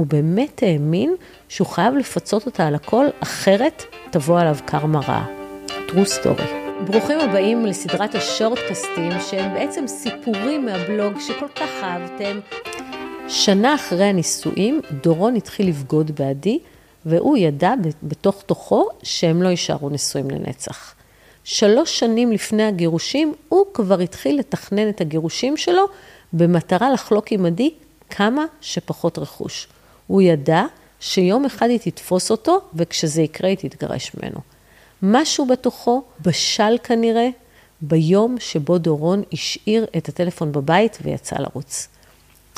הוא באמת האמין שהוא חייב לפצות אותה על הכל, אחרת תבוא עליו קרמה רעה. true story. ברוכים הבאים לסדרת השורטקסטים, שהם בעצם סיפורים מהבלוג שכל כך אהבתם. שנה אחרי הנישואים, דורון התחיל לבגוד בעדי, והוא ידע בתוך תוכו שהם לא יישארו נשואים לנצח. שלוש שנים לפני הגירושים, הוא כבר התחיל לתכנן את הגירושים שלו במטרה לחלוק עם עדי כמה שפחות רכוש. הוא ידע שיום אחד היא תתפוס אותו, וכשזה יקרה היא תתגרש ממנו. משהו בתוכו בשל כנראה ביום שבו דורון השאיר את הטלפון בבית ויצא לרוץ.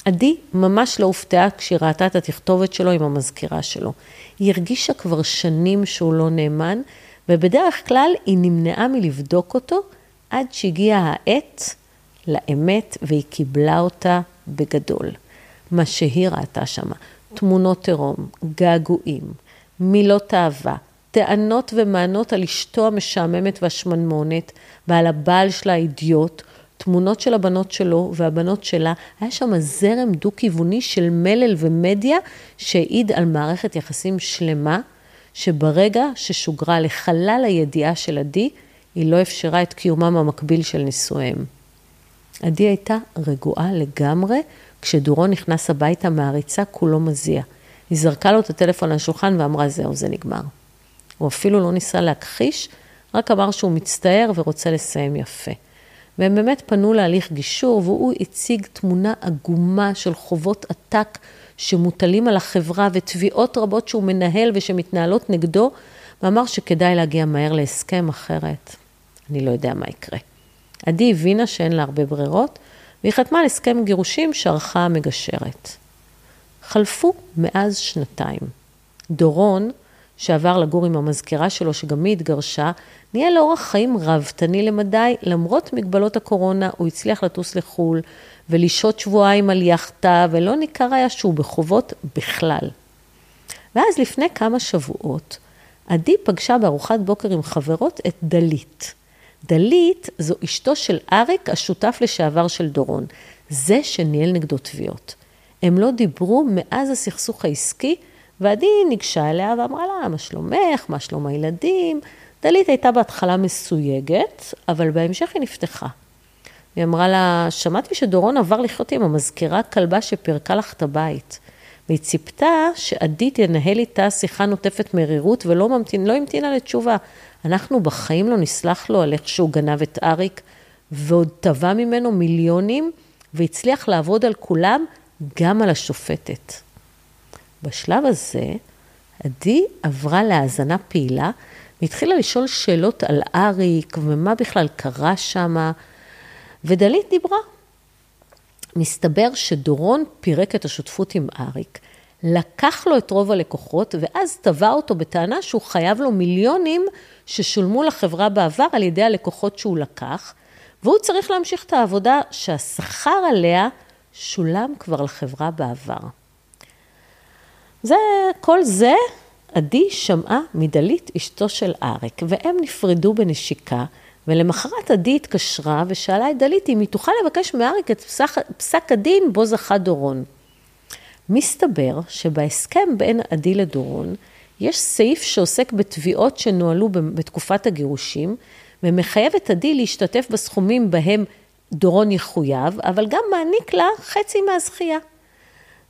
עדי ממש לא הופתעה כשהיא ראתה את התכתובת שלו עם המזכירה שלו. היא הרגישה כבר שנים שהוא לא נאמן, ובדרך כלל היא נמנעה מלבדוק אותו עד שהגיעה העת לאמת והיא קיבלה אותה בגדול. מה שהיא ראתה שמה, תמונות עירום, געגועים, מילות אהבה, טענות ומענות על אשתו המשעממת והשמנמונת ועל הבעל שלה האידיוט, תמונות של הבנות שלו והבנות שלה, היה שם זרם דו-כיווני של מלל ומדיה שהעיד על מערכת יחסים שלמה, שברגע ששוגרה לחלל הידיעה של עדי, היא לא אפשרה את קיומם המקביל של נישואיהם. עדי הייתה רגועה לגמרי, כשדורון נכנס הביתה מהריצה כולו מזיע. היא זרקה לו את הטלפון על השולחן ואמרה, זהו, זה נגמר. הוא אפילו לא ניסה להכחיש, רק אמר שהוא מצטער ורוצה לסיים יפה. והם באמת פנו להליך גישור, והוא הציג תמונה עגומה של חובות עתק שמוטלים על החברה ותביעות רבות שהוא מנהל ושמתנהלות נגדו, ואמר שכדאי להגיע מהר להסכם אחרת. אני לא יודע מה יקרה. עדי הבינה שאין לה הרבה ברירות, והיא חתמה על הסכם גירושים שערכה המגשרת. חלפו מאז שנתיים. דורון, שעבר לגור עם המזכירה שלו, שגם היא התגרשה, נהיה לאורח חיים ראוותני למדי, למרות מגבלות הקורונה, הוא הצליח לטוס לחו"ל ולשהות שבועיים על יאכטה, ולא ניכר היה שהוא בחובות בכלל. ואז לפני כמה שבועות, עדי פגשה בארוחת בוקר עם חברות את דלית. דלית זו אשתו של אריק, השותף לשעבר של דורון, זה שניהל נגדו תביעות. הם לא דיברו מאז הסכסוך העסקי, ועדי ניגשה אליה ואמרה לה, מה שלומך, מה שלום הילדים? דלית הייתה בהתחלה מסויגת, אבל בהמשך היא נפתחה. היא אמרה לה, שמעתי שדורון עבר לחיות עם המזכירה כלבה שפירקה לך את הבית. והיא ציפתה שעדי תנהל איתה שיחה נוטפת מרירות ולא ממתין, לא המתינה לתשובה. אנחנו בחיים לא נסלח לו על איך שהוא גנב את אריק, ועוד תבע ממנו מיליונים, והצליח לעבוד על כולם, גם על השופטת. בשלב הזה, עדי עברה להאזנה פעילה, והתחילה לשאול שאלות על אריק, ומה בכלל קרה שמה, ודלית דיברה. מסתבר שדורון פירק את השותפות עם אריק, לקח לו את רוב הלקוחות, ואז תבע אותו בטענה שהוא חייב לו מיליונים ששולמו לחברה בעבר על ידי הלקוחות שהוא לקח, והוא צריך להמשיך את העבודה שהשכר עליה שולם כבר לחברה בעבר. זה, כל זה עדי שמעה מדלית אשתו של אריק, והם נפרדו בנשיקה, ולמחרת עדי התקשרה ושאלה את דלית אם היא תוכל לבקש מאריק את פסק, פסק הדין בו זכה דורון. מסתבר שבהסכם בין עדי לדורון, יש סעיף שעוסק בתביעות שנוהלו בתקופת הגירושים, ומחייב את עדי להשתתף בסכומים בהם דורון יחויב, אבל גם מעניק לה חצי מהזכייה.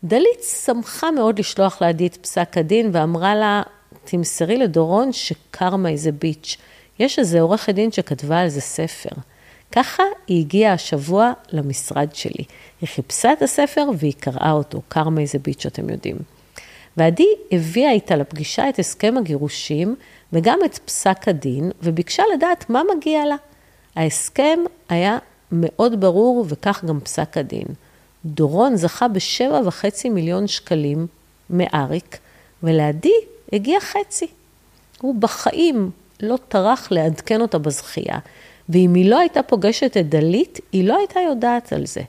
דלית שמחה מאוד לשלוח לעדי את פסק הדין ואמרה לה, תמסרי לדורון שקרמה איזה ביץ'. יש איזה עורכת דין שכתבה על זה ספר. ככה היא הגיעה השבוע למשרד שלי. היא חיפשה את הספר והיא קראה אותו, קרמה איזה ביץ' אתם יודעים. ועדי הביאה איתה לפגישה את הסכם הגירושים וגם את פסק הדין, וביקשה לדעת מה מגיע לה. ההסכם היה מאוד ברור, וכך גם פסק הדין. דורון זכה בשבע וחצי מיליון שקלים מאריק, ולעדי הגיע חצי. הוא בחיים לא טרח לעדכן אותה בזכייה, ואם היא לא הייתה פוגשת את דלית, היא לא הייתה יודעת על זה.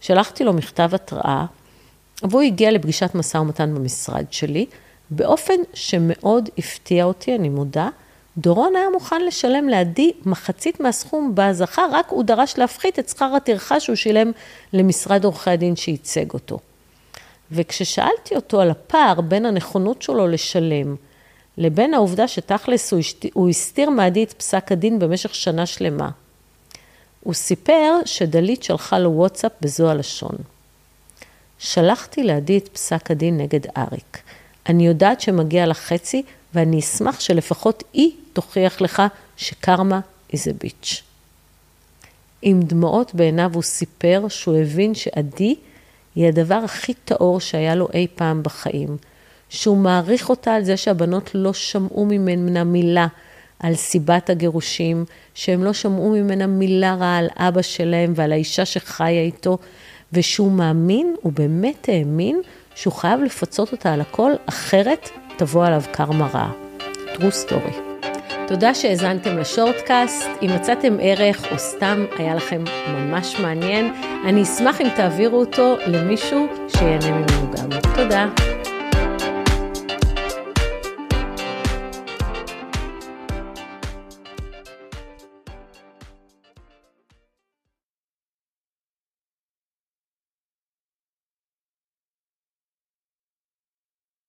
שלחתי לו מכתב התראה, והוא הגיע לפגישת משא ומתן במשרד שלי, באופן שמאוד הפתיע אותי, אני מודה. דורון היה מוכן לשלם לעדי מחצית מהסכום בה זכה, רק הוא דרש להפחית את שכר הטרחה שהוא שילם למשרד עורכי הדין שייצג אותו. וכששאלתי אותו על הפער בין הנכונות שלו לשלם, לבין העובדה שתכלס הוא, הוא הסתיר מעדי את פסק הדין במשך שנה שלמה. הוא סיפר שדלית שלחה לו וואטסאפ בזו הלשון. שלחתי לעדי את פסק הדין נגד אריק. אני יודעת שמגיע לך חצי, ואני אשמח שלפחות היא תוכיח לך שקרמה is a bitch. עם דמעות בעיניו הוא סיפר שהוא הבין שעדי היא הדבר הכי טהור שהיה לו אי פעם בחיים. שהוא מעריך אותה על זה שהבנות לא שמעו ממנה מילה על סיבת הגירושים, שהם לא שמעו ממנה מילה רעה על אבא שלהם ועל האישה שחיה איתו, ושהוא מאמין, הוא באמת האמין, שהוא חייב לפצות אותה על הכל, אחרת תבוא עליו קרמה רעה. true story. תודה שהאזנתם לשורטקאסט, אם מצאתם ערך או סתם היה לכם ממש מעניין, אני אשמח אם תעבירו אותו למישהו שיהנה ממנו גם. תודה.